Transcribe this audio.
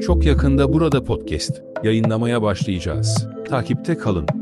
Çok yakında burada podcast yayınlamaya başlayacağız. Takipte kalın.